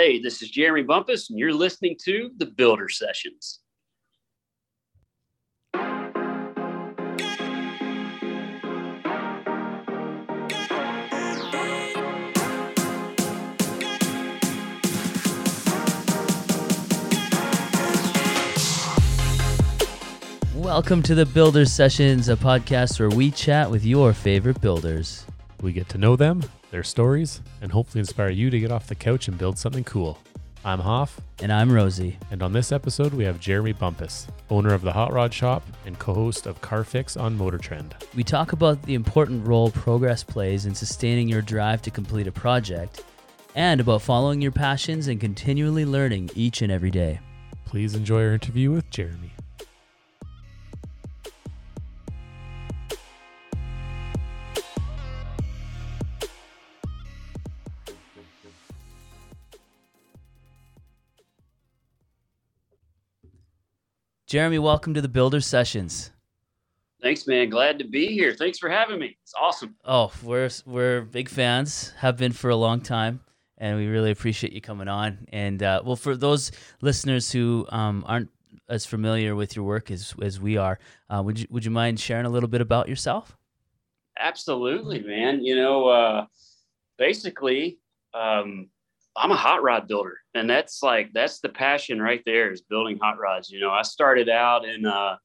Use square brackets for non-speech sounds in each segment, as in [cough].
Hey, this is Jeremy Bumpus, and you're listening to the Builder Sessions. Welcome to the Builder Sessions, a podcast where we chat with your favorite builders. We get to know them, their stories, and hopefully inspire you to get off the couch and build something cool. I'm Hoff, And I'm Rosie. and on this episode, we have Jeremy Bumpus, owner of the Hot Rod Shop and co host of CarFix on Motor Trend. We talk about the important role progress plays in sustaining your drive to complete a project, and about following your passions and continually learning each and every day. Please enjoy our interview with Jeremy. Jeremy, welcome to the Builder Sessions. Thanks, man. Glad to be here. Thanks for having me. It's awesome. Oh, we're we're big fans, have been for a long time, and we really appreciate you coming on. And uh, well, for those listeners who um, aren't as familiar with your work as as we are, uh, would you would you mind sharing a little bit about yourself? Absolutely, man. You know, uh, basically, um, I'm a hot rod builder, and that's like that's the passion right there is building hot rods. You know, I started out in uh,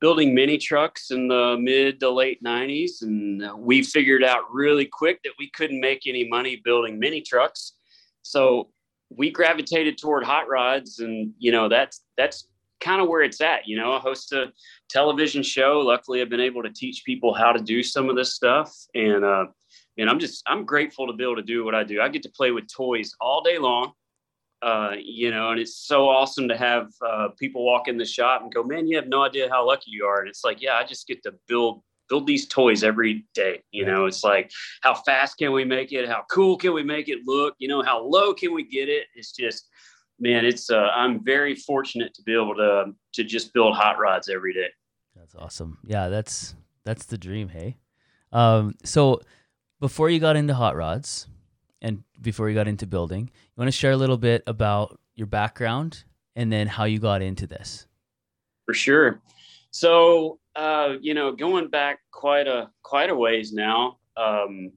building mini trucks in the mid to late 90s, and uh, we figured out really quick that we couldn't make any money building mini trucks, so we gravitated toward hot rods, and you know that's that's kind of where it's at. You know, I host a television show. Luckily, I've been able to teach people how to do some of this stuff, and uh, and I'm just I'm grateful to be able to do what I do. I get to play with toys all day long, uh, you know, and it's so awesome to have uh, people walk in the shop and go, "Man, you have no idea how lucky you are." And it's like, yeah, I just get to build build these toys every day. You know, it's like how fast can we make it? How cool can we make it look? You know, how low can we get it? It's just man, it's uh, I'm very fortunate to be able to to just build hot rods every day. That's awesome. Yeah, that's that's the dream. Hey, um, so before you got into hot rods and before you got into building, you want to share a little bit about your background and then how you got into this. For sure. So, uh, you know, going back quite a quite a ways now, um,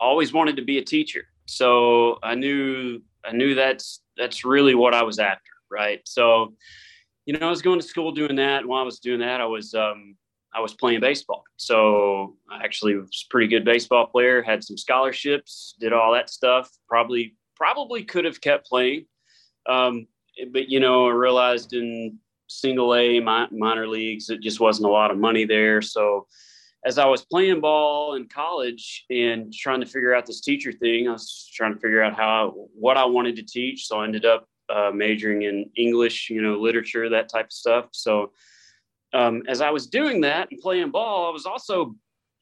always wanted to be a teacher. So I knew I knew that's that's really what I was after, right? So, you know, I was going to school doing that. While I was doing that, I was um, I was playing baseball. So I actually was a pretty good baseball player, had some scholarships, did all that stuff. Probably probably could have kept playing. Um, but you know, I realized in single A mi- minor leagues, it just wasn't a lot of money there. So as I was playing ball in college and trying to figure out this teacher thing, I was trying to figure out how what I wanted to teach. So I ended up uh, majoring in English, you know, literature, that type of stuff. So um, as I was doing that and playing ball, I was also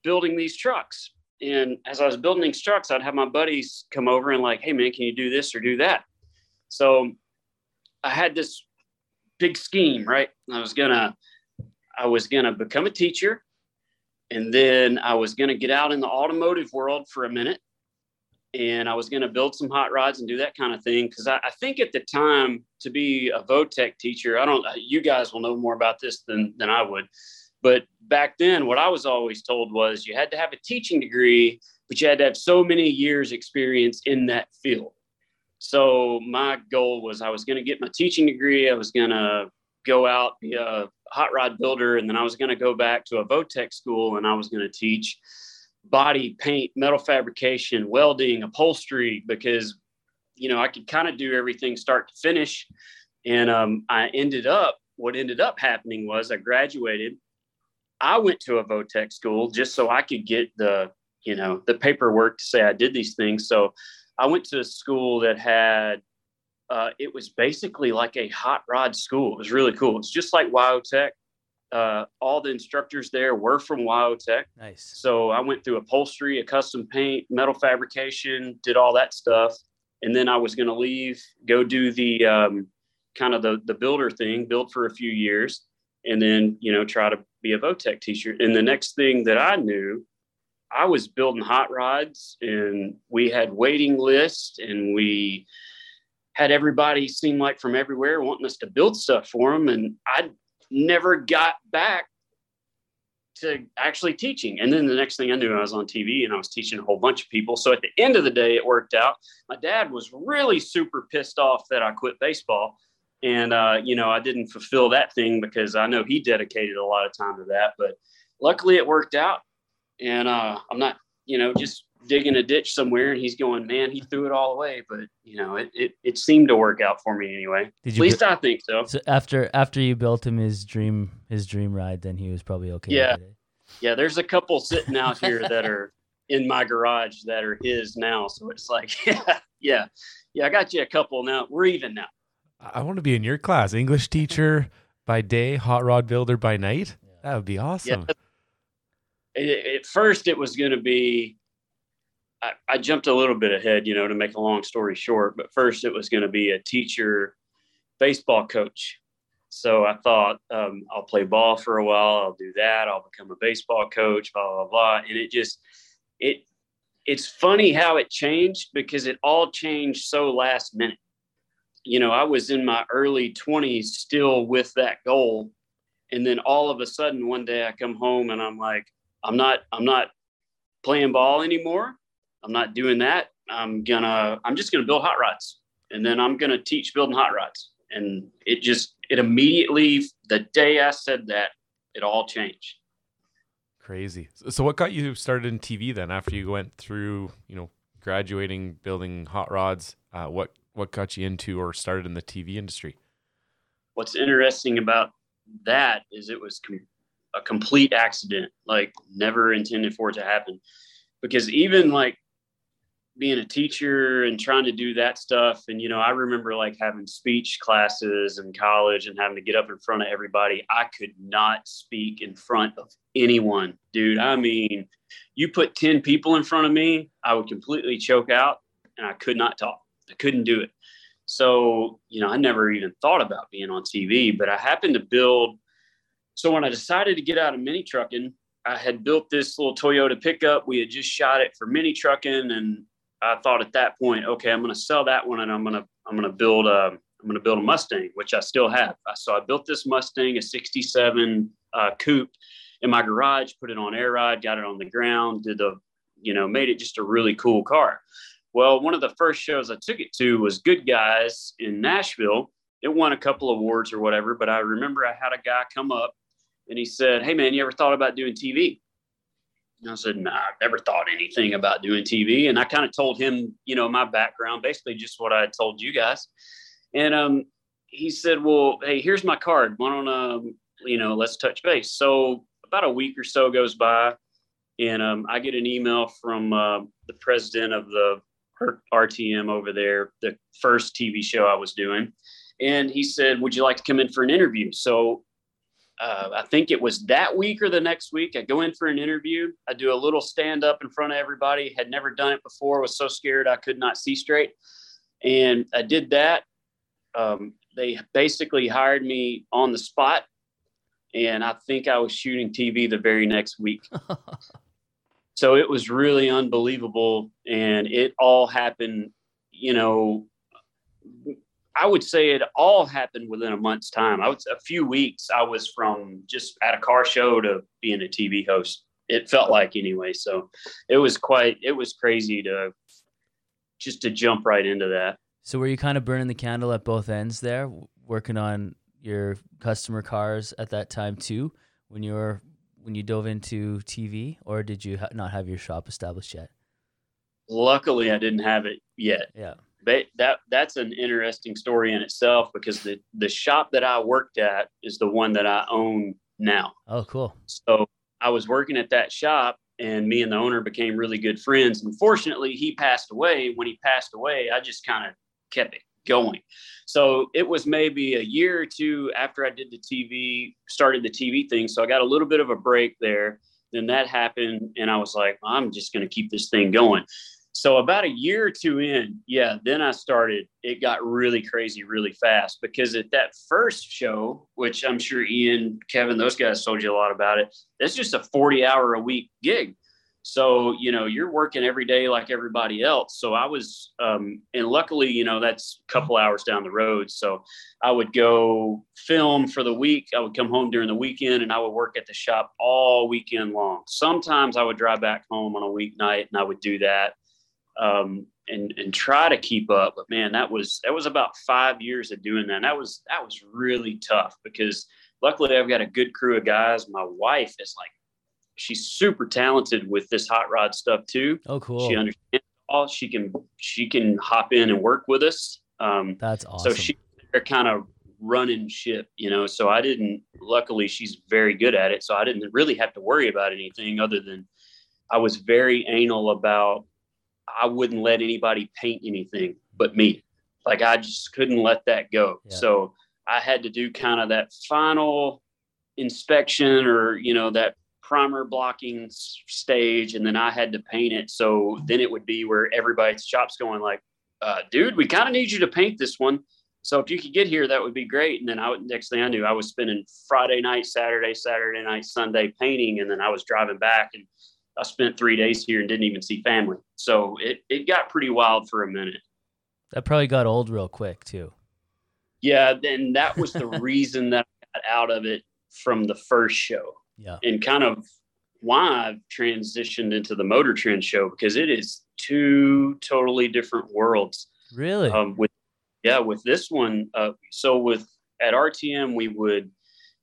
building these trucks. And as I was building these trucks, I'd have my buddies come over and like, hey man, can you do this or do that? So I had this big scheme, right? I was gonna, I was gonna become a teacher, and then I was gonna get out in the automotive world for a minute, and I was gonna build some hot rods and do that kind of thing. Because I, I think at the time to be a Votech teacher, I don't, you guys will know more about this than than I would, but back then, what I was always told was you had to have a teaching degree, but you had to have so many years experience in that field. So my goal was I was going to get my teaching degree. I was going to go out, be a hot rod builder, and then I was going to go back to a Votech school and I was going to teach body paint, metal fabrication, welding, upholstery, because, you know, I could kind of do everything start to finish. And um, I ended up, what ended up happening was I graduated. I went to a Votech school just so I could get the, you know, the paperwork to say I did these things. So I went to a school that had, uh, it was basically like a hot rod school. It was really cool. It's just like Wyotech. Uh, all the instructors there were from Wyotech. Nice. So I went through upholstery, a custom paint, metal fabrication, did all that stuff. And then I was going to leave, go do the um, kind of the, the builder thing, build for a few years, and then, you know, try to be a Votech teacher. And the next thing that I knew, I was building hot rods and we had waiting lists and we had everybody seem like from everywhere wanting us to build stuff for them. And I never got back to actually teaching. And then the next thing I knew, I was on TV and I was teaching a whole bunch of people. So at the end of the day, it worked out. My dad was really super pissed off that I quit baseball. And, uh, you know, I didn't fulfill that thing because I know he dedicated a lot of time to that. But luckily it worked out. And uh, I'm not, you know, just digging a ditch somewhere and he's going, man, he threw it all away. But you know, it it, it seemed to work out for me anyway. Did At least bu- I think so. So after after you built him his dream his dream ride, then he was probably okay. Yeah, yeah. There's a couple sitting out here that are in my garage that are his now. So it's like, [laughs] yeah, yeah, yeah. I got you a couple now. We're even now. I want to be in your class, English teacher by day, hot rod builder by night. That would be awesome. Yeah. At first, it was going to be I, jumped a little bit ahead, you know, to make a long story short. But first, it was going to be a teacher, baseball coach. So I thought um, I'll play ball for a while. I'll do that. I'll become a baseball coach. Blah blah blah. And it just it it's funny how it changed because it all changed so last minute. You know, I was in my early 20s still with that goal. And then all of a sudden one day I come home and I'm like, I'm not, I'm not playing ball anymore. I'm not doing that. I'm gonna, I'm just gonna build hot rods and then I'm gonna teach building hot rods. And it just, it immediately, the day I said that, it all changed. Crazy. So what got you started in TV then after you went through, you know, graduating, building hot rods? Uh, what, what got you into or started in the TV industry? What's interesting about that is it was com- a complete accident, like never intended for it to happen. Because even like being a teacher and trying to do that stuff. And you know i remember like having speech classes in college and having to get up in front of everybody. I could not speak in front of anyone dude. I mean you put 10 people in front of me i would completely choke out and i could not talk. I couldn't do it. So you know i never even thought about being on tv but i happened to build so when i decided to get out of mini trucking I had built this little Toyota pickup. We had just shot it for mini trucking, and I thought at that point, okay, I'm going to sell that one and I'm going to I'm going to build a I'm going to build a Mustang, which I still have. So I built this Mustang, a '67 uh, coupe, in my garage, put it on air ride, got it on the ground, did the you know made it just a really cool car. Well, one of the first shows I took it to was Good Guys in Nashville. It won a couple awards or whatever, but I remember I had a guy come up and he said, "Hey man, you ever thought about doing TV?" I said, nah, I've never thought anything about doing TV. And I kind of told him, you know, my background, basically just what I told you guys. And um, he said, well, hey, here's my card. Why don't, um, you know, let's touch base. So about a week or so goes by, and um, I get an email from uh, the president of the RTM over there, the first TV show I was doing. And he said, Would you like to come in for an interview? So uh, I think it was that week or the next week. I go in for an interview. I do a little stand up in front of everybody. Had never done it before. Was so scared I could not see straight, and I did that. Um, they basically hired me on the spot, and I think I was shooting TV the very next week. [laughs] so it was really unbelievable, and it all happened. You know, I would say it all happened within a month's time. I was a few weeks. I was from just at a car show to being a TV host. It felt like anyway. So it was quite. It was crazy to just to jump right into that. So were you kind of burning the candle at both ends there, working on your customer cars at that time too, when you were when you dove into TV, or did you ha- not have your shop established yet? Luckily, I didn't have it yet. Yeah that that's an interesting story in itself because the the shop that I worked at is the one that I own now. Oh, cool. So I was working at that shop and me and the owner became really good friends. Unfortunately, he passed away. When he passed away, I just kind of kept it going. So it was maybe a year or two after I did the TV, started the TV thing. So I got a little bit of a break there. Then that happened, and I was like, I'm just going to keep this thing going. So about a year or two in, yeah, then I started. It got really crazy really fast because at that first show, which I'm sure Ian, Kevin, those guys told you a lot about it. That's just a 40 hour a week gig. So, you know, you're working every day like everybody else. So I was, um, and luckily, you know, that's a couple hours down the road. So I would go film for the week. I would come home during the weekend and I would work at the shop all weekend long. Sometimes I would drive back home on a weeknight and I would do that. Um, and and try to keep up. But man, that was that was about five years of doing that. And that was that was really tough because luckily I've got a good crew of guys. My wife is like she's super talented with this hot rod stuff too. Oh, cool. She understands all. She can she can hop in and work with us. Um, That's awesome. so she they're kind of running ship, you know. So I didn't. Luckily, she's very good at it. So I didn't really have to worry about anything other than I was very anal about. I wouldn't let anybody paint anything but me. Like I just couldn't let that go. Yeah. So I had to do kind of that final inspection or you know that primer blocking stage and then i had to paint it so then it would be where everybody's shop's going like uh, dude we kind of need you to paint this one so if you could get here that would be great and then i would next thing i knew i was spending friday night saturday saturday night sunday painting and then i was driving back and i spent three days here and didn't even see family so it, it got pretty wild for a minute that probably got old real quick too. yeah then that was the [laughs] reason that i got out of it from the first show Yeah. and kind of why I've transitioned into the Motor Trend show because it is two totally different worlds. Really? Um, with yeah, with this one, uh, so with at RTM we would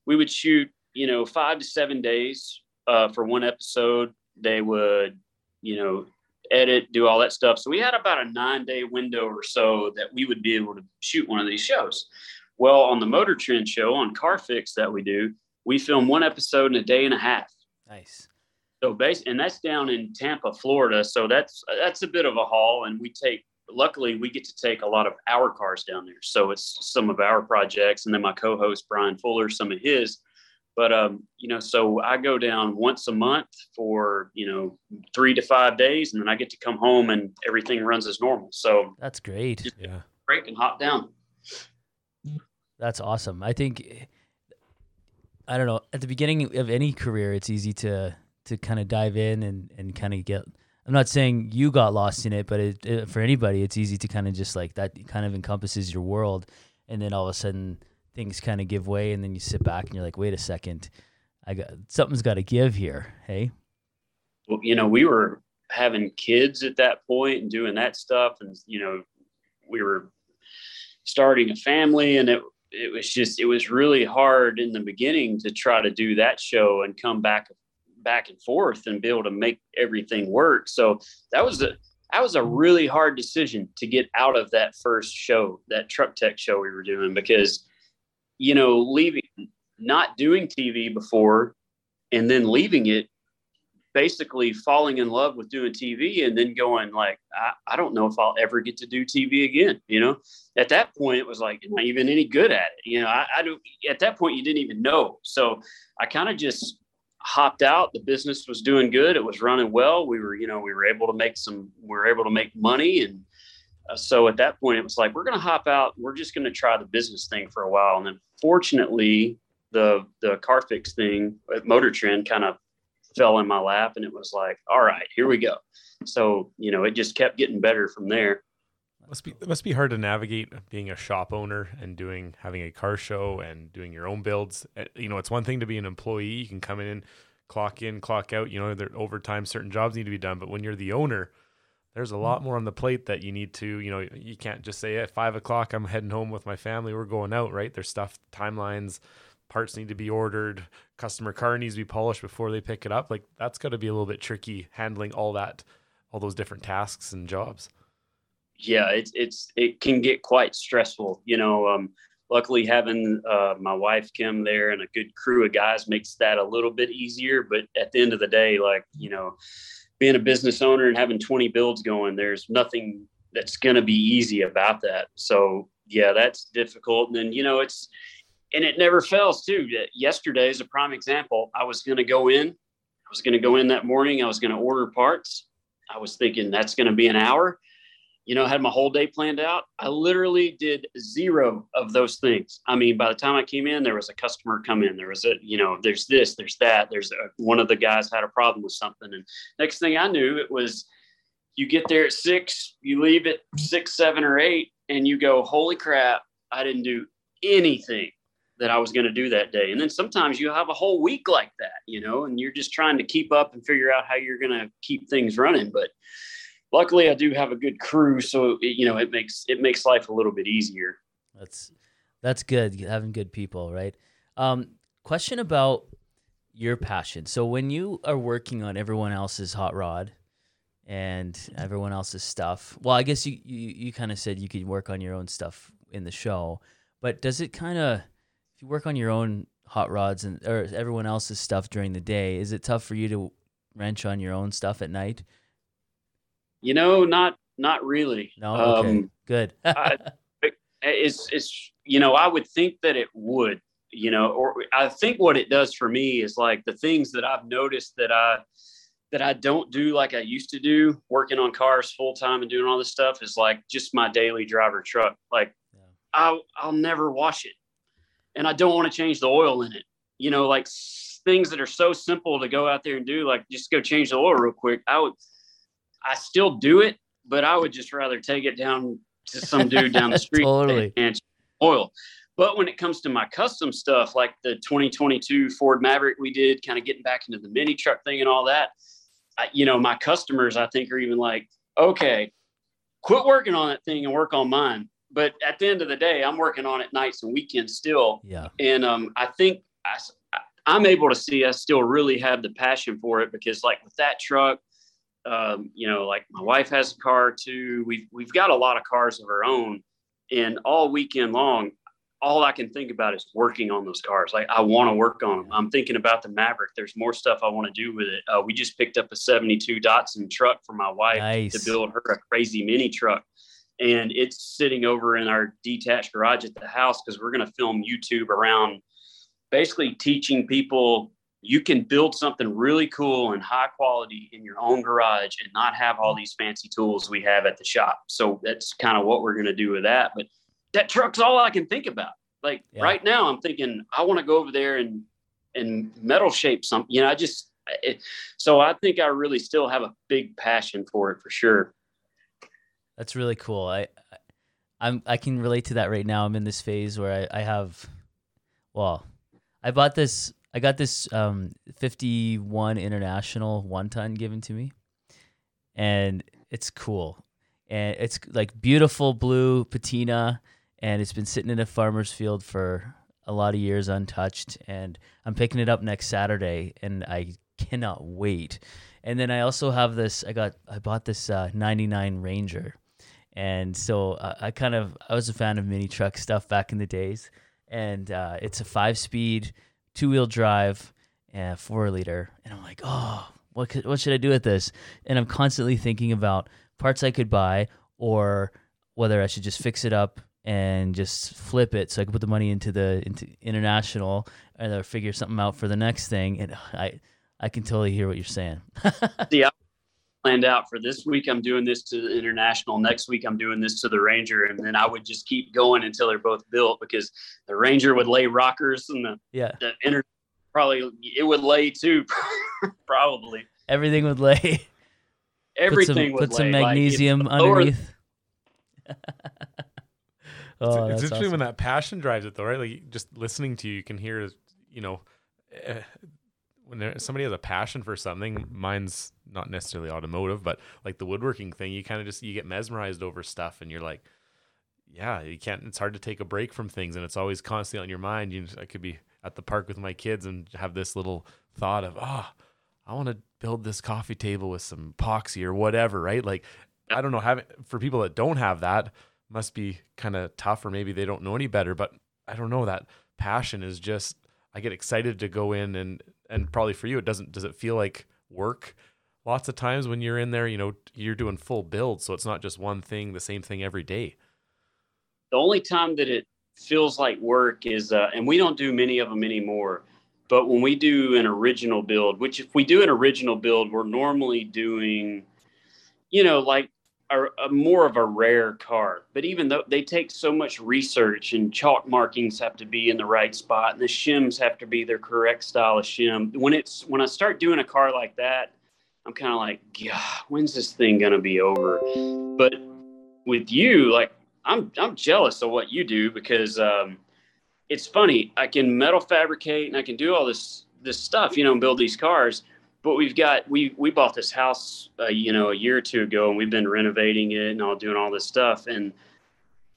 we would shoot you know five to seven days uh, for one episode. They would you know edit, do all that stuff. So we had about a nine day window or so that we would be able to shoot one of these shows. Well, on the Motor Trend show on Car Fix that we do, we film one episode in a day and a half. nice. So base and that's down in Tampa, Florida. So that's that's a bit of a haul, and we take. Luckily, we get to take a lot of our cars down there. So it's some of our projects, and then my co-host Brian Fuller, some of his. But um, you know, so I go down once a month for you know three to five days, and then I get to come home and everything runs as normal. So That's great. Yeah. break and hop down. That's awesome. I think I don't know, at the beginning of any career it's easy to to kind of dive in and and kind of get I'm not saying you got lost in it, but it, it, for anybody it's easy to kind of just like that kind of encompasses your world and then all of a sudden things kind of give way and then you sit back and you're like, "Wait a second. I got something's got to give here." Hey? well, you know, we were having kids at that point and doing that stuff. And, you know, we were starting a family and it, it was just, it was really hard in the beginning to try to do that show and come back, back and forth and be able to make everything work. So that was a, that was a really hard decision to get out of that first show, that truck tech show we were doing, because, you know, leaving, not doing TV before and then leaving it basically falling in love with doing TV and then going like, I, I don't know if I'll ever get to do TV again. You know, at that point it was like, am I even any good at it? You know, I, I do at that point you didn't even know. So I kind of just hopped out. The business was doing good. It was running well. We were, you know, we were able to make some, we were able to make money. And uh, so at that point it was like, we're going to hop out. We're just going to try the business thing for a while. And then fortunately the, the car fix thing at Motor Trend kind of fell in my lap and it was like all right here we go so you know it just kept getting better from there Must be it must be hard to navigate being a shop owner and doing having a car show and doing your own builds. Uh, You know, it's one thing to be an employee; you can come in, clock in, clock out. You know, there overtime, certain jobs need to be done. But when you're the owner, there's a lot more on the plate that you need to. You know, you can't just say at five o'clock I'm heading home with my family. We're going out, right? There's stuff, timelines, parts need to be ordered, customer car needs to be polished before they pick it up. Like that's got to be a little bit tricky handling all that, all those different tasks and jobs. yeah it's it's it can get quite stressful you know um luckily having uh, my wife kim there and a good crew of guys makes that a little bit easier but at the end of the day like you know being a business owner and having 20 builds going there's nothing that's going to be easy about that. So yeah that's difficult. And then you know it's and it never fails too. Uh, yesterday is a prime example. I was going to go in i was going to go in that morning i was going to order parts. I was thinking that's going to be an hour you know, had my whole day planned out. I literally did zero of those things. I mean, by the time I came in, there was a customer come in. There was a, you know, there's this, there's that. There's a, one of the guys had a problem with something, and next thing I knew, it was you get there at six, you leave at six, seven, or eight, and you go, holy crap, I didn't do anything that I was going to do that day. And then sometimes you have a whole week like that, you know, and you're just trying to keep up and figure out how you're going to keep things running. But luckily I do have a good crew. So, it, you know, it makes, it makes life a little bit easier. That's, that's good. Having good people, right? Um, question about your passion. So when you are working on everyone else's hot rod and everyone else's stuff, well, I guess you, you, you kind of said you could work on your own stuff in the show, but does it kind of, if you work on your own hot rods and or everyone else's stuff during the day, is it tough for you to wrench on your own stuff at night? You know, not not really. No, okay, um, good. [laughs] I, it's it's you know I would think that it would you know or I think what it does for me is like the things that I've noticed that I that I don't do like I used to do working on cars full time and doing all this stuff is like just my daily driver truck like yeah. I'll I'll never wash it and I don't want to change the oil in it. You know, like things that are so simple to go out there and do, like just go change the oil real quick. I would, I still do it, but I would just rather take it down to some dude down the [laughs] street totally. and oil. But when it comes to my custom stuff, like the 2022 Ford Maverick we did, kind of getting back into the mini truck thing and all that, I, you know, my customers, I think, are even like, okay, quit working on that thing and work on mine but at the end of the day, I'm working on it nights and weekends still. Yeah. And um, I think I, I'm able to see I still really have the passion for it because, like with that truck, um, you know, like my wife has a car too. We've we've got a lot of cars of our own, and all weekend long, all I can think about is working on those cars. Like I want to work on them. I'm thinking about the Maverick. There's more stuff I want to do with it. Uh, we just picked up a '72 Datsun truck for my wife nice. to build her a crazy mini truck and it's sitting over in our detached garage at the house because we're going to film YouTube around basically teaching people you can build something really cool and high quality in your own garage and not have all these fancy tools we have at the shop. So that's kind of what we're going to do with that. But that truck's all I can think about. Like yeah. right now, I'm thinking I want to go over there and and metal shape something. You know, I just it, so I think I really still have a big passion for it for sure. That's really cool. I, I am I can relate to that right now. I'm in this phase where I, I have well, I bought this I got this um 51 international one ton given to me. And it's cool. And it's like beautiful blue patina and it's been sitting in a farmer's field for a lot of years untouched and I'm picking it up next Saturday and I cannot wait. And then I also have this I got I bought this uh, 99 Ranger and so uh, I kind of I was a fan of mini truck stuff back in the days, and uh, it's a five speed, two wheel drive, and four liter, and I'm like, oh, what could, what should I do with this? And I'm constantly thinking about parts I could buy or whether I should just fix it up and just flip it so I can put the money into the into international or figure something out for the next thing. And I I can totally hear what you're saying. [laughs] yeah, planned out for this week i'm doing this to the international. Next week i'm doing this to the ranger. And then i would just keep going until they're both built because the ranger would lay rockers and the yeah. the inter probably it would lay too [laughs] probably. Everything would lay. Everything [laughs] put some, would put some magnesium like underneath. [laughs] oh, it's, it's interesting awesome. when that passion drives it though right? Like just listening to you you can hear you know uh, when there, somebody has a passion for something, mine's not necessarily automotive, but like the woodworking thing, you kind of just you get mesmerized over stuff, and you're like, yeah, you can't. It's hard to take a break from things, and it's always constantly on your mind. You, I could be at the park with my kids and have this little thought of, oh, I want to build this coffee table with some epoxy or whatever, right? Like, I don't know. Having for people that don't have that must be kind of tough, or maybe they don't know any better. But I don't know. That passion is just I get excited to go in and and probably for you it doesn't does it feel like work? Lots of times when you're in there you know you're doing full build so it's not just one thing the same thing every day. The only time that it feels like work is uh, and we don't do many of them anymore but when we do an original build which if we do an original build we're normally doing you know like are a, more of a rare car. But even though they take so much research and chalk markings have to be in the right spot and the shims have to be their correct style of shim. When it's when I start doing a car like that, I'm kind of like, yeah, when's this thing gonna be over? But with you, like I'm I'm jealous of what you do because um, it's funny. I can metal fabricate and I can do all this this stuff, you know, and build these cars but we've got we we bought this house uh, you know a year or two ago and we've been renovating it and all doing all this stuff. And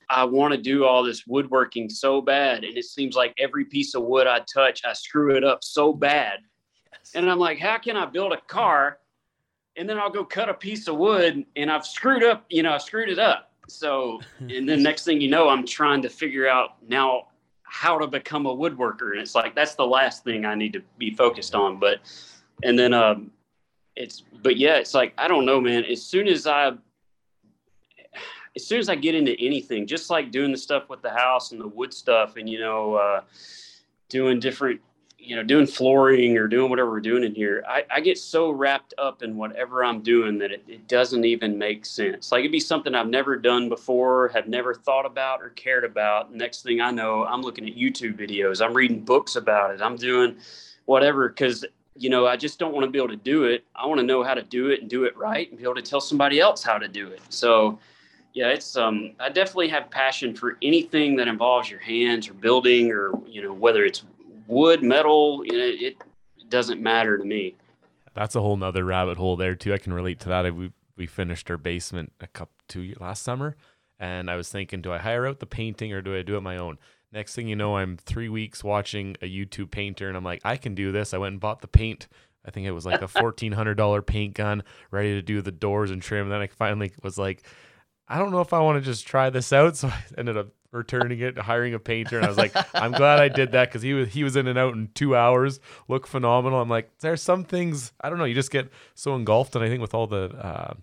i want to do all this woodworking so bad and it seems like every piece of wood i touch i screw it up so bad. Yes. and i'm like how can i build a car and then i'll go cut a piece of wood and i've screwed up you know i screwed it up? So [laughs] and then next thing you know i'm trying to figure out now how to become a woodworker. And it's like that's the last thing i need to be focused on. But and then um, it's but yeah, it's like I don't know, man. As soon as I as soon as I get into anything, just like doing the stuff with the house and the wood stuff, and you know, uh, doing different, you know, doing flooring or doing whatever we're doing in here, I, I get so wrapped up in whatever I'm doing that it, it doesn't even make sense. Like it'd be something I've never done before, have never thought about or cared about. Next thing I know, I'm looking at YouTube videos, I'm reading books about it, I'm doing whatever because you know, I just don't want to be able to do it. I want to know how to do it and do it right and be able to tell somebody else how to do it. So, yeah, it's um, I definitely have passion for anything that involves your hands or building or you know whether it's wood, metal, you know, it, doesn't matter to me. That's a whole nother rabbit hole there too. I can relate to that. We we finished our basement a couple two last summer, and I was thinking, do I hire out the painting or do I do it my own? Next thing you know, I'm three weeks watching a YouTube painter, and I'm like, I can do this. I went and bought the paint. I think it was like a [laughs] fourteen hundred dollar paint gun, ready to do the doors and trim. And then I finally was like, I don't know if I want to just try this out. So I [laughs] ended up returning it, hiring a painter, and I was like, [laughs] I'm glad I did that because he was he was in and out in two hours, look phenomenal. I'm like, there's some things I don't know. You just get so engulfed, and I think with all the uh,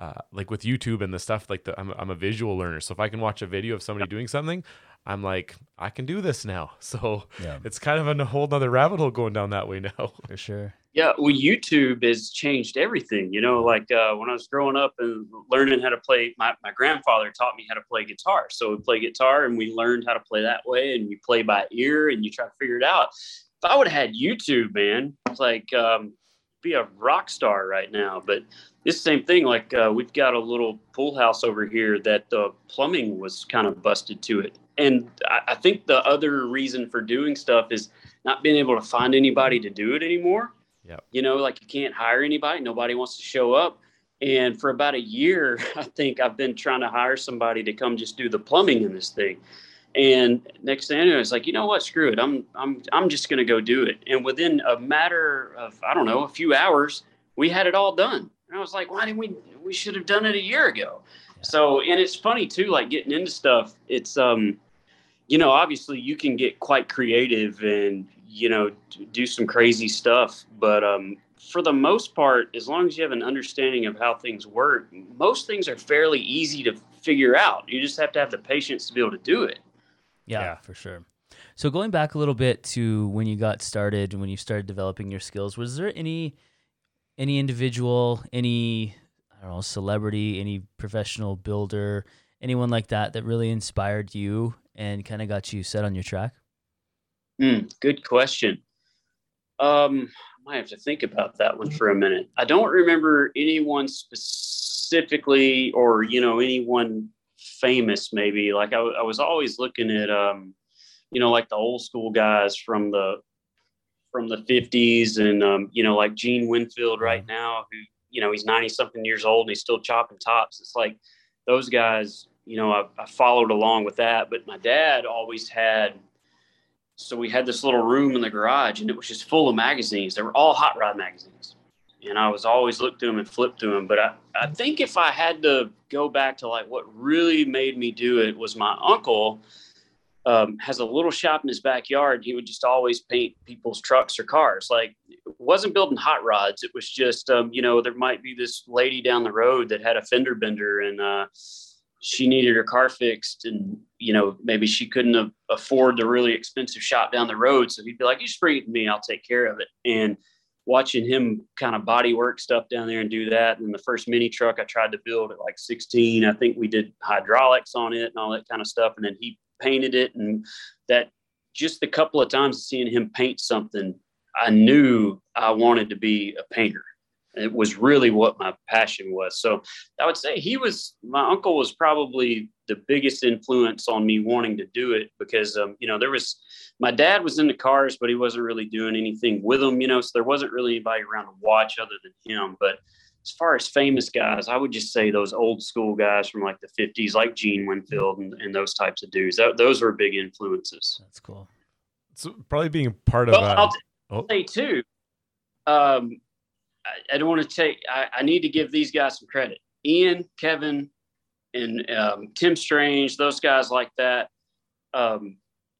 uh, like with YouTube and the stuff, like the, I'm, I'm a visual learner. So if I can watch a video of somebody doing something, I'm like, I can do this now. [laughs] So yeah. it's kind of a whole other rabbit hole going down that way now. [laughs] For sure. Yeah, well, YouTube has changed everything. You know, like uh, when I was growing up and learning how to play, my, my grandfather taught me how to play guitar. So we play guitar and we learned how to play that way, and you play by ear and you try to figure it out. If I would have had YouTube, man, it's like um, be a rock star right now. But this same thing, like uh, we've got a little pool house over here that the plumbing was kind of busted to it and I, I think the other reason for doing stuff is not being able to find anybody to do it anymore. Yeah. You know, like you can't hire anybody. Nobody wants to show up. And for about a year, [laughs] I think I've been trying to hire somebody to come just do the plumbing in this thing. And next thing I know, it's like, you know what? Screw it. I'm I'm I'm just gonna go do it. And within a matter of I don't know, a few hours, we had it all done. And I was like, why didn't we? We should have done it a year ago. So, and it's funny too, like getting into stuff. It's um, you know, obviously you can get quite creative and, you know, do some crazy stuff. But um, for the most part, as long as you have an understanding of how things work, most things are fairly easy to figure out. You just have to have the patience to be able to do it. Yeah, yeah. for sure. So going back a little bit to when you got started, when you started developing your skills, was there any any individual, any I don't know, celebrity, any professional builder, anyone like that that really inspired you and kind of got you set on your track? Mm, good question. Um, I might have to think about that one for a minute. I don't remember anyone specifically, or you know, anyone famous. Maybe like I, I was always looking at, um, you know, like the old school guys from the from the 50s and um, you know like gene winfield right now who you know he's 90 something years old and he's still chopping tops it's like those guys you know, I, I followed along with that. But my dad always had, so we had this little room in the garage and it was just full of magazines. They were all hot rod magazines. And I was always look through them and flip through them. But I, I think if I had to go back to like what really made me do it was my uncle um, has a little shop in his backyard. He would just always paint people's trucks or cars. Like wasn't building hot rods. It was just, um, you know, there might be this lady down the road that had a fender bender and, uh, she needed her car fixed and you know maybe she couldn't afford the really expensive shop down the road so he'd be like you just bring it to me i'll take care of it and watching him kind of body work stuff down there and do that. And the first mini truck I tried to build at like 16, I think we did hydraulics on it and all that kind of stuff. And then he painted it. And that just a couple of times seeing him paint something, I knew I wanted to be a painter. It was really what my passion was. So I would say he was, my uncle was probably the biggest influence on me wanting to do it because, um, you know, there was, my dad was into cars, but he wasn't really doing anything with them, you know, so there wasn't really anybody around to watch other than him. But as far as famous guys, I would just say those old school guys from like the 50s, like Gene Winfield and, and those types of dudes. That, those were big influences. That's cool. So probably being part of. Well, I'll, oh. say too. Um, I, I, don't want to take. I, I, need to give these guys some credit. Ian, Kevin, and um, Tim Strange, those guys like that. Um,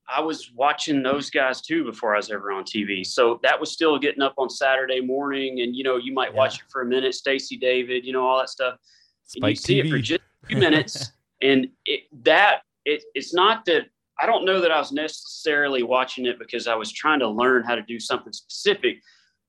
I was watching those guys too before I was ever on TV. So that was still getting up on Saturday morning, and you know, you might yeah. watch it for a minute. Stacy David, you know, all that stuff. Spike and you see TV. it for just a few [laughs] minutes, and it that it, it's not that I don't know that I was necessarily watching it because I was trying to learn how to do something specific.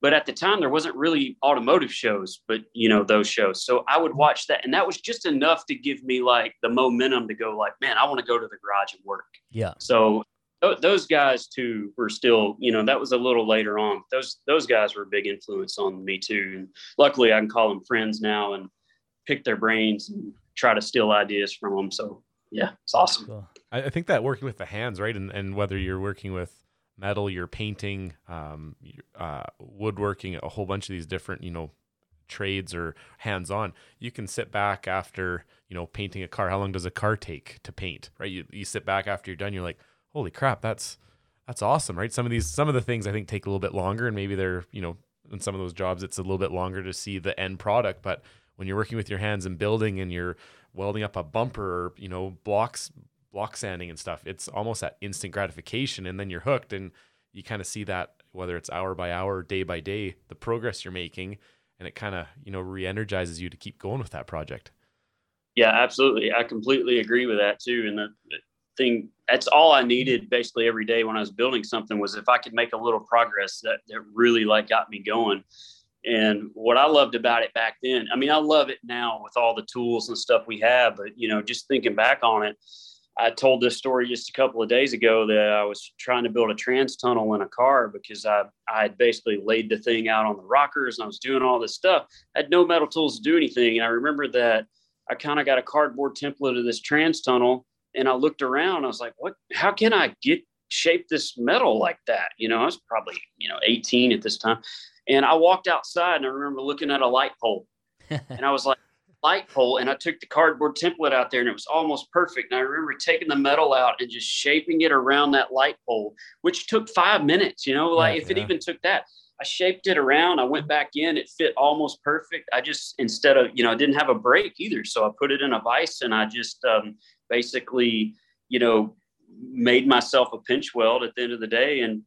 But at the time, there wasn't really automotive shows, but you know those shows. So I would watch that, and that was just enough to give me like the momentum to go like, man, I want to go to the garage and work. Yeah. So th- those guys too were still, you know, that was a little later on. Those those guys were a big influence on me too, and luckily I can call them friends now and pick their brains and try to steal ideas from them. So yeah, it's awesome. Cool. I, think that working with the hands, right, and and whether you're working with metal, you're painting, um, uh, woodworking, a whole bunch of these different, you know, trades or hands on, you can sit back after, you know, painting a car. How long does a car take to paint, right? You, you sit back after you're done, you're like, holy crap, that's, that's awesome, right? Some of these, some of the things I think take a little bit longer and maybe they're, you know, in some of those jobs, it's a little bit longer to see the end product. But when you're working with your hands and building and you're welding up a bumper or, you know, blocks, block sanding and stuff, it's almost that instant gratification, and then you're hooked, and you kind of see that whether it's hour by hour, day by day, the progress you're making, and it kind of you know re-energizes you to keep going with that project. Yeah, absolutely. I completely agree with that too. And the, thing that's all I needed basically every day when I was building something was if I could make a little progress that that really like got me going. And what I loved about it back then, I mean, I love it now with all the tools and stuff we have, but you know, just thinking back on it, I told this story just a couple of days ago that I was trying to build a trans tunnel in a car because I I had basically laid the thing out on the rockers and I was doing all this stuff. I had no metal tools to do anything. And I remember that I kind of got a cardboard template of this trans tunnel and I looked around. I was like, what how can I get shape this metal like that? You know, I was probably, you know, 18 at this time. And I walked outside and I remember looking at a light pole. [laughs] and I was like, light pole and I took the cardboard template out there and it was almost perfect. And I remember taking the metal out and just shaping it around that light pole, which took five minutes, you know, like yeah, if yeah. it even took that. I shaped it around. I went back in. It fit almost perfect. I just instead of you know I didn't have a break either, so I put it in a vise and I just um, basically you know made myself a pinch weld at the end of the day. And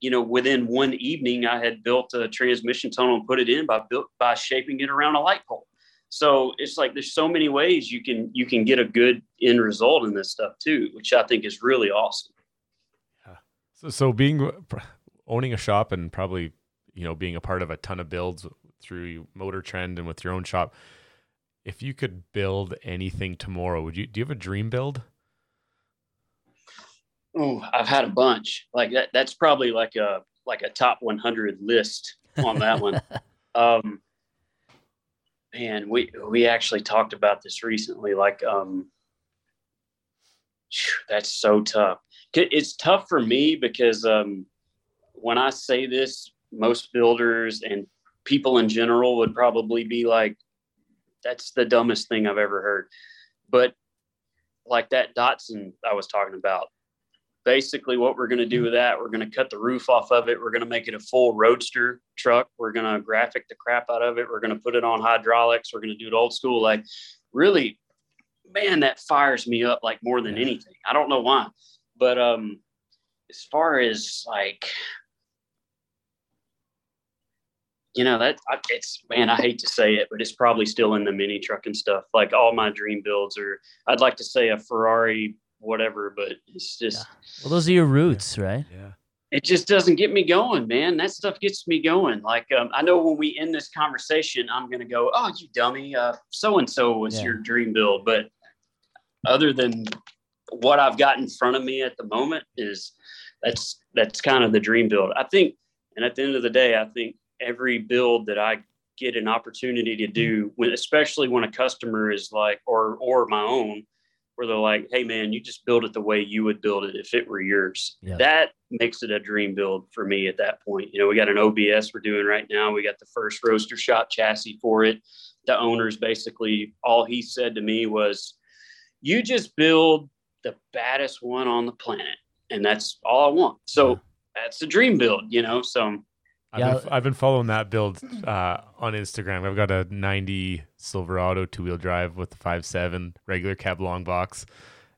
you know within one evening, I had built a transmission tunnel and put it in by built by shaping it around a light pole so it's like there's so many ways you can you can get a good end result in this stuff too which i think is really awesome. Yeah. So so being owning a shop and probably you know being a part of a ton of builds through motor trend and with your own shop if you could build anything tomorrow would you do you have a dream build? Oh i've had a bunch. Like that that's probably like a like a top 100 list on that one. [laughs] Um man, we we actually talked about this recently. Like, um, that's so tough. It's tough for me because um, when I say this, most builders and people in general would probably be like, "That's the dumbest thing I've ever heard." But like that Datsun I was talking about, basically what we're going to do with that we're going to cut the roof off of it we're going to make it a full roadster truck we're going to graphic the crap out of it we're going to put it on hydraulics we're going to do it old school like really man that fires me up like more than anything. I don't know why but um as far as like you know that it's man i hate to say it but it's probably still in the mini truck and stuff like all my dream builds are i'd like to say a ferrari whatever, but it's just yeah. well, those are your roots, right? Yeah. it just doesn't get me going, man. That stuff gets me going. Like um, I know when we end this conversation, I'm gonna go, "Oh, you dummy! So and so was Yeah. your dream build." But other than what I've got in front of me at the moment, is that's that's kind of the dream build. I think, and at the end of the day, I think every build that I get an opportunity to do, when especially when a customer is like, or or my own, where they're like, "Hey, man, you just build it the way you would build it if it were yours." Yeah. That makes it a dream build for me at that point. You know, we got an OBS we're doing right now. We got the first Roadster Shop chassis for it. The owner's basically all he said to me was, "You just build the baddest one on the planet, and that's all I want." So that's a dream build, you know. So I've, Yeah. been, I've been following that build uh, on Instagram. I've got a 90 Silverado two wheel drive with the 5.7 regular cab long box.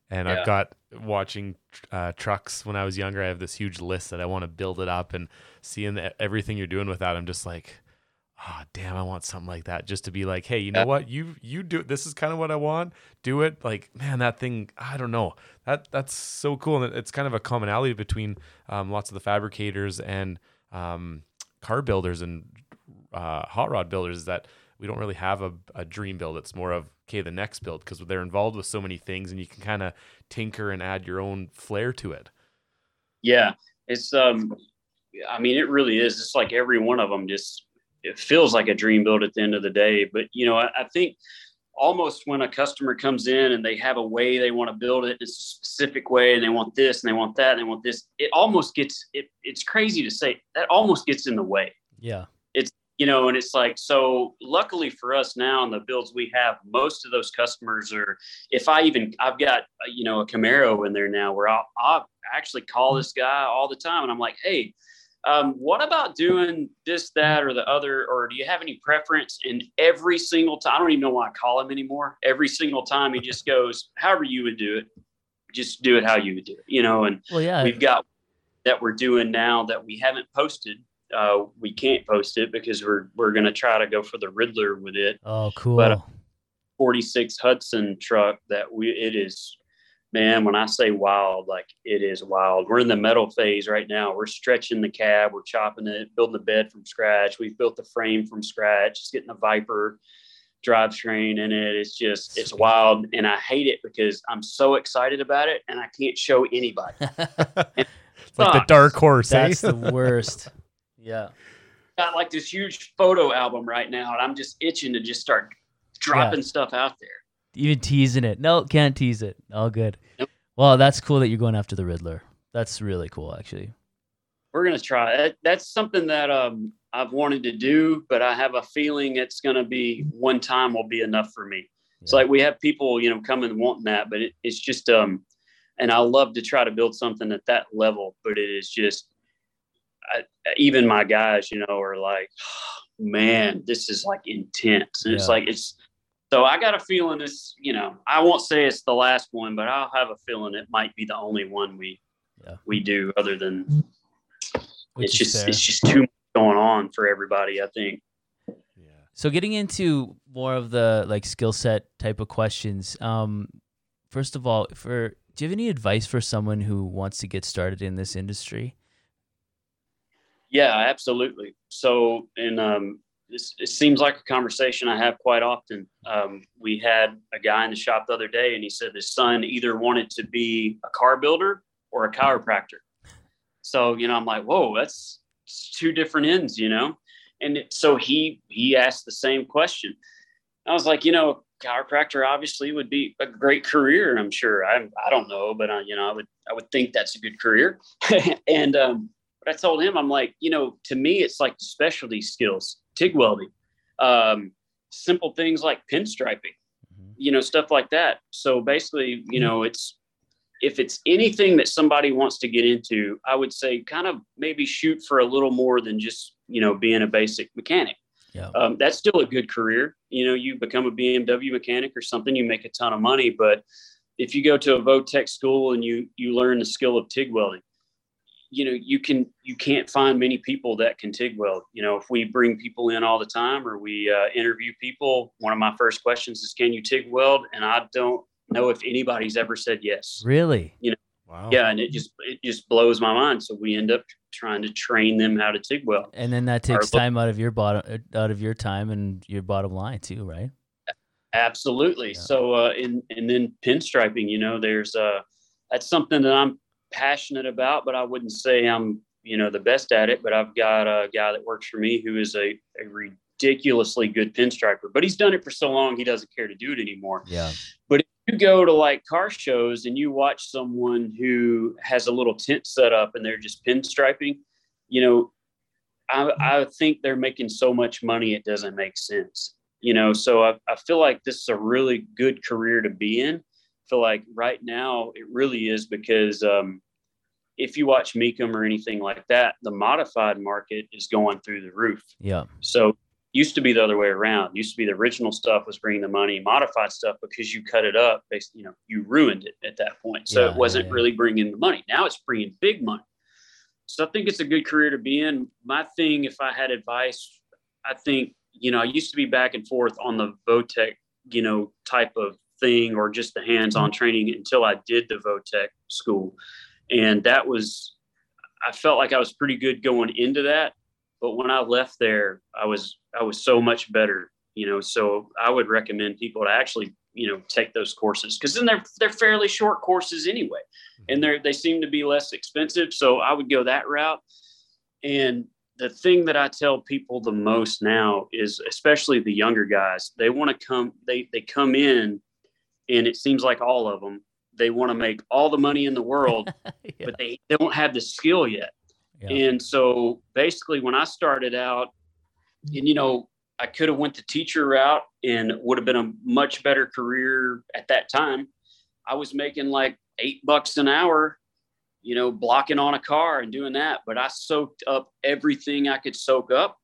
And Yeah. I've got watching uh, trucks when I was younger. I have this huge list that I want to build it up and seeing the, everything you're doing with that. I'm just like, oh, damn, I want something like that just to be like, hey, you know Yeah. what? You, you do This is kind of what I want. Do it. Like, man, that thing, I don't know. That That's so cool. And it's kind of a commonality between um, lots of the fabricators and, um, car builders and uh, hot rod builders is that we don't really have a, a dream build. It's more of okay, the next build because they're involved with so many things, and you can kind of tinker and add your own flair to it. yeah, it's um, I mean, it really is. It's like every one of them just it feels like a dream build at the end of the day. But you know, I, I think almost when a customer comes in and they have a way they want to build it, it's a specific way, and they want this and they want that and they want this, it almost gets it. It's crazy to say that almost gets in the way. Yeah. It's you know, and it's like, so luckily for us now in the builds we have, most of those customers are, if I even, I've got, you know, a Camaro in there now where I'll, I'll actually call this guy all the time and I'm like, hey, um, what about doing this, that, or the other? Or do you have any preference? And every single time, I don't even know why I call him anymore. Every single time he just goes, however you would do it, just do it how you would do it, you know, and Well, yeah. we've got that we're doing now that we haven't posted. Uh, we can't post it because we're we're gonna try to go for the Ridler with it. oh, cool. but, uh, 46 Hudson truck that we it is man when I say wild like it is wild. We're in the metal phase right now. We're stretching the cab, we're chopping it, building the bed from scratch. We've built the frame from scratch, just getting the Viper drivetrain in it. It's just it's wild and I hate it because I'm so excited about it and I can't show anybody. [laughs] Like the dark horse, eh? That's the [laughs] worst. Yeah. got like this huge photo album right now, and I'm just itching to just start dropping stuff out there. Even teasing it. No, can't tease it. All good. Nope. Well, that's cool that you're going after the Ridler. That's really cool, actually. We're gonna try. That, that's something that um, I've wanted to do, but I have a feeling it's gonna be one time will be enough for me. It's like we have people, you know, coming wanting that, but it, it's just um, and I love to try to build something at that level, but it is just. I, even my guys, you know, are like, [sighs] man, this is like intense. And it's like, it's, so I got a feeling it's, you know, I won't say it's the last one, but I'll have a feeling it might be the only one we, Yeah. we do other than Which it's just, fair. it's just too much going on for everybody. I think. yeah. So getting into more of the like skill set type of questions. Um, first of all, for do you have any advice for someone who wants to get started in this industry? Yeah, absolutely. So, and um, this, it seems like a conversation I have quite often. Um, we had a guy in the shop the other day, and he said his son either wanted to be a car builder or a chiropractor. So, you know, I'm like, whoa, that's two different ends, you know. And it, so he he asked the same question. I was like, you know, chiropractor obviously would be a great career. I'm sure. I I don't know, but uh, you know, I would I would think that's a good career. [laughs] and um, but I told him, I'm like, you know, to me, it's like specialty skills, TIG welding, um, simple things like pinstriping, Mhm. you know, stuff like that. So basically, you know, it's if it's anything that somebody wants to get into, I would say kind of maybe shoot for a little more than just, you know, being a basic mechanic. Yeah. Um, that's still a good career. You know, you become a BMW mechanic or something, you make a ton of money. But if you go to a Votech school and you you learn the skill of TIG welding, you know, you can you can't find many people that can TIG weld. You know, if we bring people in all the time or we uh, interview people, one of my first questions is, "Can you TIG weld?" And I don't know if anybody's ever said yes. Really? You know. Wow. Yeah, and it just it just blows my mind. So we end up trying to train them how to TIG weld. And then that takes Our- time out of your bottom uh, out of your time and your bottom line too, right? Absolutely. Yeah. So, uh, and and then pinstriping, you know, there's uh, that's something that I'm passionate about, but I wouldn't say I'm, you know, the best at it. But I've got a guy that works for me who is a, a ridiculously good pinstriper, but he's done it for so long he doesn't care to do it anymore. Yeah. But if you go to like car shows and you watch someone who has a little tent set up and they're just pinstriping, you know, I, I think they're making so much money it doesn't make sense you know so I, I feel like this is a really good career to be in feel like right now it really is because um, if you watch Mecum or anything like that the modified market is going through the roof. Yeah. so used to be the other way around. Used to be the original stuff was bringing the money modified stuff because you cut it up basically you know you ruined it at that point. So Yeah, it wasn't yeah. really bringing the money. Now it's bringing big money. So i think it's a good career to be in. My thing if i had advice i think you know i used to be back and forth on the votech you know type of thing or just the hands-on mm-hmm. training until i did the votech school. And that was i felt like i was pretty good going into that but when i left there i was i was so much better you know. So i would recommend people to actually you know take those courses because then they're they're fairly short courses anyway mm-hmm. and they're they seem to be less expensive. So i would go that route. And the thing that i tell people the most now is especially the younger guys they want to come they they come in and it seems like all of them they want to make all the money in the world [laughs] yeah. but they they don't have the skill yet Yeah. and so basically when I started out, and you know, I could have went the teacher route and would have been a much better career at that time. I was making like eight bucks an hour, you know, blocking on a car and doing that. But I soaked up everything I could soak up.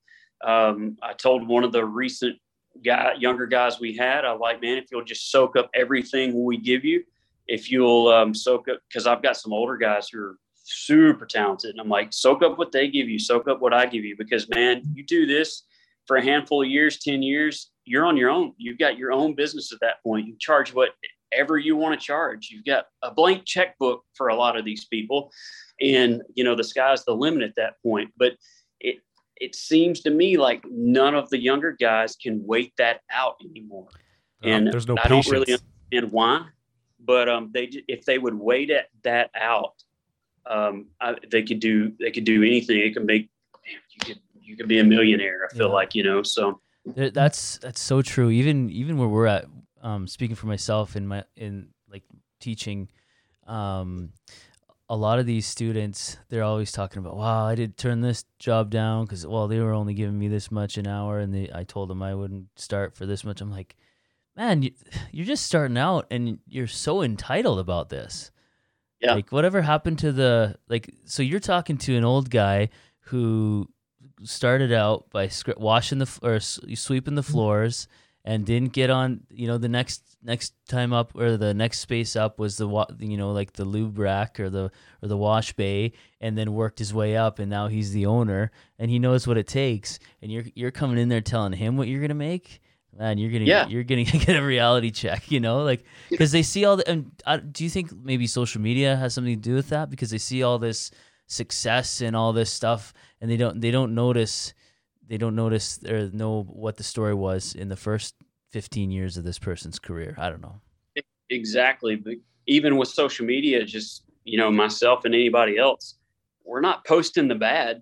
Um, I told one of the recent guy, younger guys we had, I like, man, if you'll just soak up everything we give you, if you'll um, soak up, because I've got some older guys who are super talented. And I'm like, soak up what they give you, soak up what I give you, because man, you do this for a handful of years, 10 years, you're on your own. You've got your own business at that point. You charge whatever you want to charge. You've got a blank checkbook for a lot of these people. And, you know, the sky's the limit at that point. But it, it seems to me like none of the younger guys can wait that out anymore. Um, And there's no I don't really understand why, but um, they if they would wait it, that out, um, I, they could do they could do anything. It can make you could you could be a millionaire. I feel Yeah. like you know. So that's that's so true. Even even where we're at, um, speaking for myself in my in like teaching, um, a lot of these students they're always talking about, wow, I did turn this job down because well they were only giving me this much an hour, and they I told them I wouldn't start for this much. I'm like, man, you, you're just starting out, and you're so entitled about this. Yeah. Like whatever happened to the like? So you're talking to an old guy who started out by washing the f- or s- sweeping the mm-hmm. floors and didn't get on you know the next next time up or the next space up was the wa- you know like the lube rack or the or the wash bay and then worked his way up and now he's the owner and he knows what it takes. And you're you're coming in there telling him what you're going to make? Man you're going to Yeah. you're to [laughs] get a reality check you know like because they see all the and uh, do you think maybe social media has something to do with that? Because they see all this success and all this stuff and they don't they don't notice they don't notice or know what the story was in the first 15 years of this person's career i don't know exactly, but even with social media, just you know myself and anybody else, we're not posting the bad.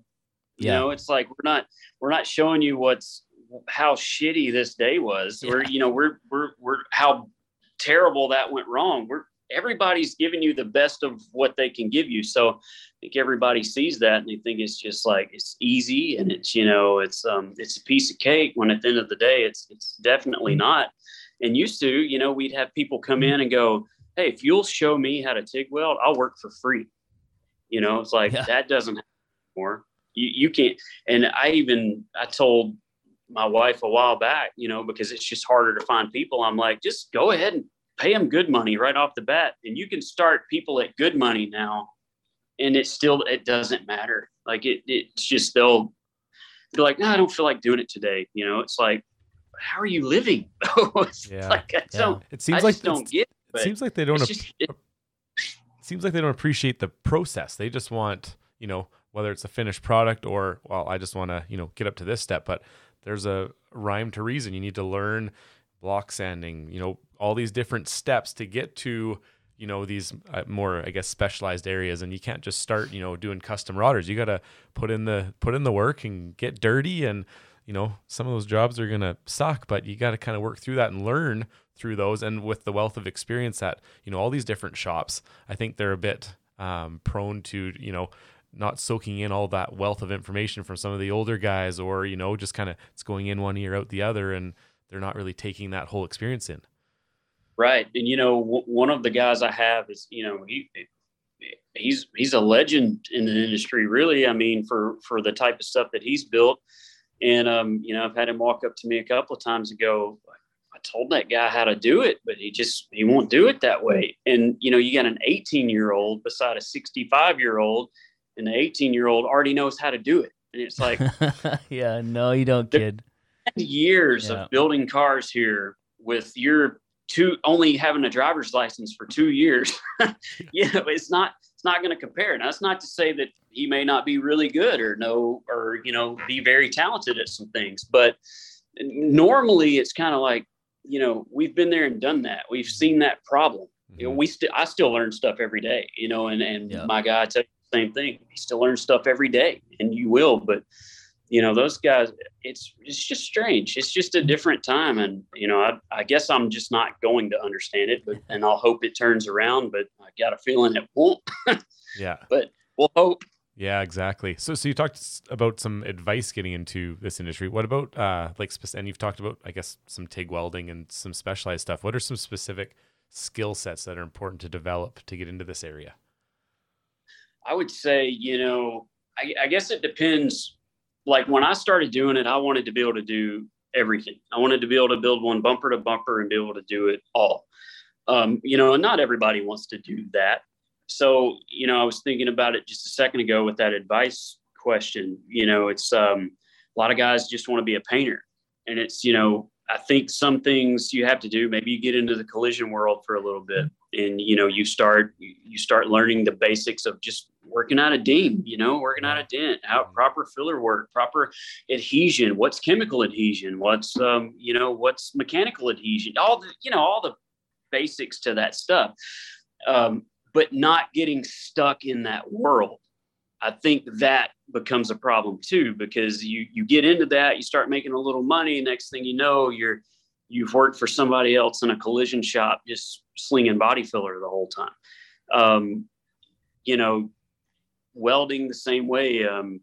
You Yeah. know, it's like we're not we're not showing you what's how shitty this day was. We're you know we're we're we're how terrible that went wrong. We're everybody's giving you the best of what they can give you. So I think everybody sees that and they think it's just like it's easy and it's you know it's um it's a piece of cake when at the end of the day it's it's definitely not. And used to, you know, we'd have people come in and go, Hey, if you'll show me how to TIG weld, I'll work for free. You know, it's like Yeah. that doesn't happen anymore. You you can't and I even I told my wife a while back, you know, because it's just harder to find people. I'm like, just go ahead and pay them good money right off the bat. And you can start people at good money now. And it still, it doesn't matter. Like it, it's just, they'll be like, no, I don't feel like doing it today. You know, it's like, how are you living? [laughs] it's Yeah. like, I Yeah. don't, It I seems like just don't get it. it seems like they don't. It's ap- it, it seems like they don't appreciate the process. They just want, you know, whether it's a finished product or well, I just want to, you know, get up to this step, but there's a rhyme to reason. You need to learn block sanding, you know, all these different steps to get to you know these uh, more i guess specialized areas and you can't just start you know doing custom rodders you got to put in the put in the work and get dirty and you know some of those jobs are going to suck but you got to kind of work through that and learn through those and with the wealth of experience that you know all these different shops i think they're a bit um, prone to you know not soaking in all that wealth of information from some of the older guys or you know just kind of it's going in one ear out the other and they're not really taking that whole experience in Right, and you know, w- one of the guys I have is, you know, he he's he's a legend in the industry. Really, I mean, for for the type of stuff that he's built, and um, you know, I've had him walk up to me a couple of times and go, I told that guy how to do it, but he just he won't do it that way. And you know, you got an 18 year old beside a 65 year old, and the 18 year old already knows how to do it. And it's like, [laughs] yeah, no, you don't, kid. Years yeah. of building cars here with your two only having a driver's license for two years [laughs] [laughs] you know, it's not it's not going to compare. And that's not to say that he may not be really good or know or you know be very talented at some things but normally it's kind of like you know we've been there and done that. We've seen that problem. You know mm-hmm. we still i still learn stuff every day you know and and yeah. my guy tell you the same thing. He still learns stuff every day and you will but you know those guys it's it's just strange. It's just a different time and you know I, I guess i'm just not going to understand it but and i'll hope it turns around but i got a feeling it won't. [laughs] Yeah. But we'll hope. Yeah exactly. So so you talked about some advice getting into this industry. What about uh like and you've talked about i guess some tig welding and some specialized stuff. What are some specific skill sets that are important to develop to get into this area? I would say you know I, I guess it depends like when I started doing it, I wanted to be able to do everything. I wanted to be able to build one bumper to bumper and be able to do it all. Um, you know, and not everybody wants to do that. So, you know, I was thinking about it just a second ago with that advice question. You know, it's um, a lot of guys just want to be a painter. And it's, you know, I think some things you have to do, maybe you get into the collision world for a little bit and, you know, you start, you start learning the basics of just working out a ding, you know, working out a dent, how proper filler work, proper adhesion, what's chemical adhesion, what's um, you know, what's mechanical adhesion, all the, you know, all the basics to that stuff. Um, but not getting stuck in that world. I think that becomes a problem too, because you you get into that, you start making a little money. Next thing you know, you're you've worked for somebody else in a collision shop, just slinging body filler the whole time. Um, you know, welding the same way. Um,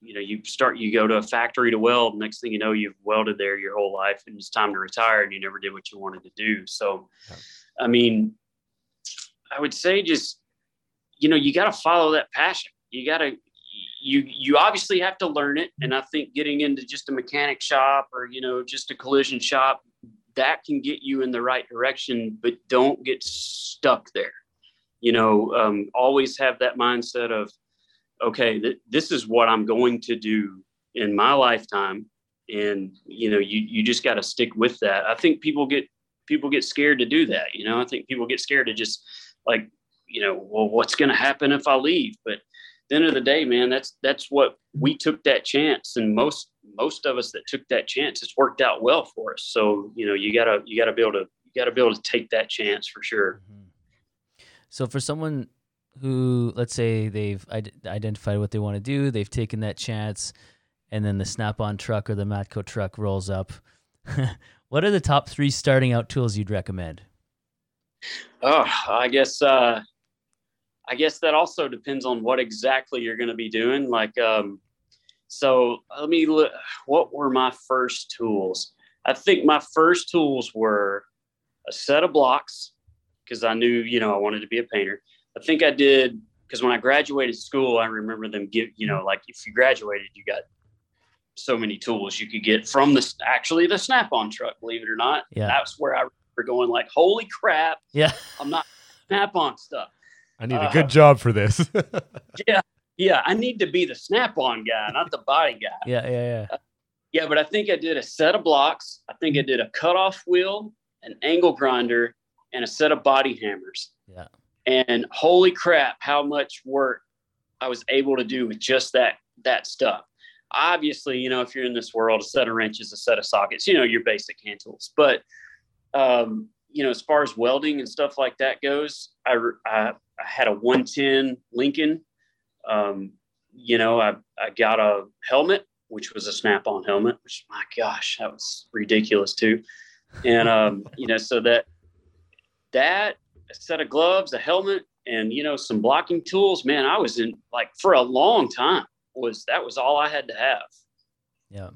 you know, you start, you go to a factory to weld. Next thing you know, you've welded there your whole life, and it's time to retire, and you never did what you wanted to do. So. I mean, I would say just, you know, you got to follow that passion. You got to, you you obviously have to learn it, and I think getting into just a mechanic shop or you know just a collision shop that can get you in the right direction, but don't get stuck there you know um, always have that mindset of okay th- this is what i'm going to do in my lifetime. And you know you you just got to stick with that. I think people get people get scared to do that you know? I think people get scared to just like you know well what's going to happen if i leave? But the end of the day man that's that's what we took that chance. And most most of us that took that chance it's worked out well for us. So you know you gotta you gotta be able to you gotta be able to take that chance for sure. Mm-hmm. So for someone who, let's say, they've identified what they want to do, they've taken that chance, and then the Snap-on truck or the Matco truck rolls up. [laughs] what are the top three starting out tools you'd recommend? Oh, I guess uh, I guess that also depends on what exactly you're going to be doing. Like, um, so let me look. What were my first tools? I think my first tools were a set of blocks, because I knew, you know, I wanted to be a painter. I think I did because when I graduated school, I remember them give, you know, like if you graduated, you got so many tools you could get from the actually the Snap-on truck. Believe it or not, yeah, that's where I remember going like, holy crap, yeah, I'm not Snap-on stuff. I need a good uh, job for this. [laughs] yeah, yeah, I need to be the Snap-on guy, not the body guy. [laughs] Yeah, yeah, yeah. Uh, yeah, but I think I did a set of blocks. I think I did a cutoff wheel, an angle grinder, and a set of body hammers. Yeah. And holy crap, how much work I was able to do with just that that stuff. Obviously, you know, if you're in this world, a set of wrenches, a set of sockets, you know, your basic hand tools. But um, you know, as far as welding and stuff like that goes, I, I, I had a 110 Lincoln. Um, you know, I, I got a helmet, which was a snap on helmet, which my gosh, that was ridiculous too. And, um, you know, so that, that a set of gloves, a helmet, and, you know, some blocking tools, man, I was in like for a long time was, that was all I had to have. Yeah.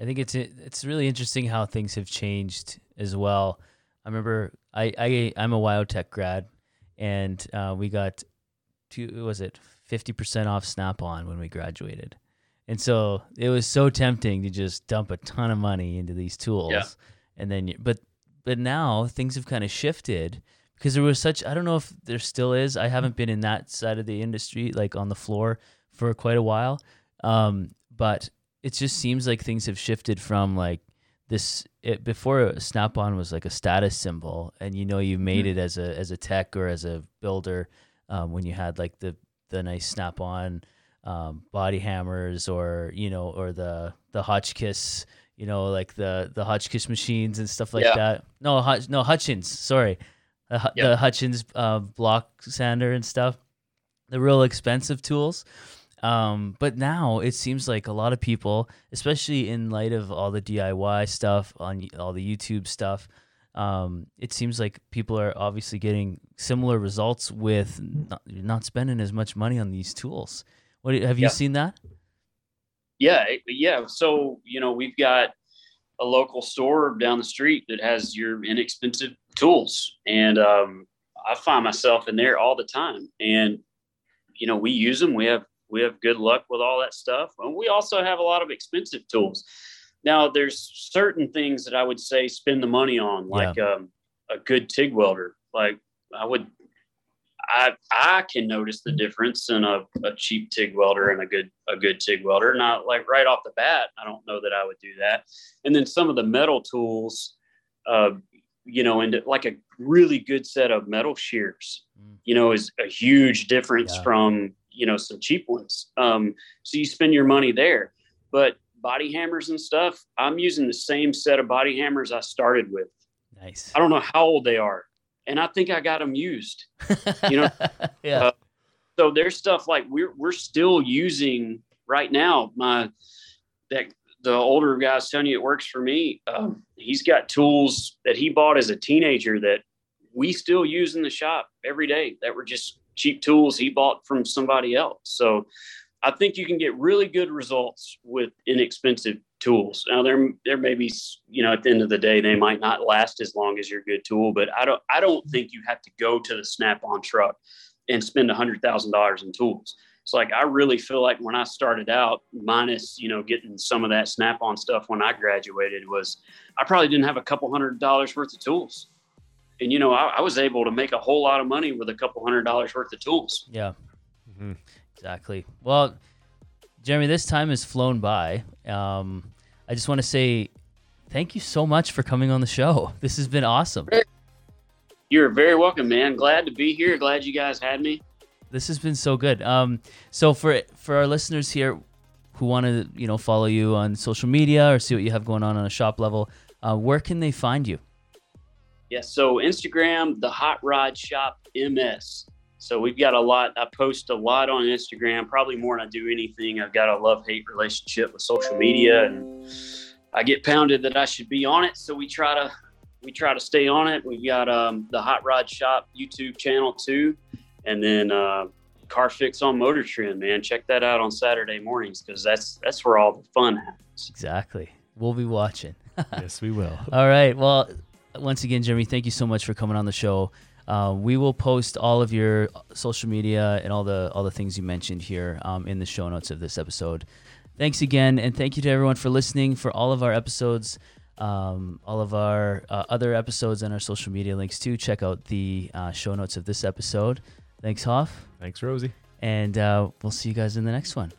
I think it's, it's really interesting how things have changed as well I remember I, I I'm a WyoTech grad, and uh, we got two was it fifty percent off Snap on when we graduated, and so it was so tempting to just dump a ton of money into these tools, yeah. and then but but now things have kind of shifted because there was such I don't know if there still is I haven't been in that side of the industry like on the floor for quite a while, um, but it just seems like things have shifted from like this it, before Snap-on was like a status symbol, and you know you made mm-hmm. it as a as a tech or as a builder um, when you had like the the nice Snap-on um, body hammers or you know or the the Hotchkiss you know like the the Hotchkiss machines and stuff like yeah. that. No, Hutch, no Hutchins, sorry, the, the Hutchins uh, block sander and stuff. The real expensive tools. Um, but now it seems like a lot of people, especially in light of all the DIY stuff on all the YouTube stuff, um, it seems like people are obviously getting similar results with not, not spending as much money on these tools. What have you yeah. seen that? Yeah, yeah. So you know we've got a local store down the street that has your inexpensive tools, and um, I find myself in there all the time. And you know we use them. We have we have good luck with all that stuff. And we also have a lot of expensive tools. Now, there's certain things that I would say spend the money on, like yeah. um, a good TIG welder. Like I would, I I can notice the difference in a, a cheap TIG welder and a good a good TIG welder. Not like right off the bat, I don't know that I would do that. And then some of the metal tools, uh, you know, and like a really good set of metal shears, mm. you know, is a huge difference yeah. from you know some cheap ones um, so you spend your money there but body hammers and stuff i'm using the same set of body hammers i started with nice i don't know how old they are and i think i got them used you know? [laughs] Yeah. Uh, so there's stuff like we're we're still using right now. My that the older guy's telling you it works for me um, he's got tools that he bought as a teenager that we still use in the shop every day that were just cheap tools he bought from somebody else. So I think you can get really good results with inexpensive tools. Now there there may be you know at the end of the day they might not last as long as your good tool, but I don't I don't think you have to go to the Snap-on truck and spend a hundred thousand dollars in tools. It's like I really feel like when I started out, minus you know getting some of that Snap-on stuff when I graduated, was I probably didn't have a couple hundred dollars worth of tools and you know I, I, was able to make a whole lot of money with a couple hundred dollars worth of tools yeah mm-hmm. exactly well jeremy this time has flown by. Um, i just want to say thank you so much for coming on the show. [laughs] This has been awesome. You're very welcome man. Glad to be here. Glad you guys had me. This has been so good. Um, so for for our listeners here who want to you know follow you on social media or see what you have going on on a shop level uh, where can they find you? Yeah, so Instagram, the Hot Rod Shop MS. So we've got a lot. I post a lot on Instagram, probably more than I do anything. I've got a love hate relationship with social media, and I get pounded that I should be on it. So we try to we try to stay on it. We've got um, the Hot Rod Shop YouTube channel too, and then uh, Car Fix on Motor Trend. Man, check that out on Saturday mornings because that's that's where all the fun happens. Exactly. We'll be watching. [laughs] yes, we will. All right. Well, once again, Jeremy, thank you so much for coming on the show. Uh, we will post all of your social media and all the all the things you mentioned here um, in the show notes of this episode. Thanks again, and thank you to everyone for listening. For all of our episodes, um, all of our uh, other episodes, and our social media links too. Check out the uh, show notes of this episode. Thanks, Hoff. Thanks, Rosie. And uh, we'll see you guys in the next one.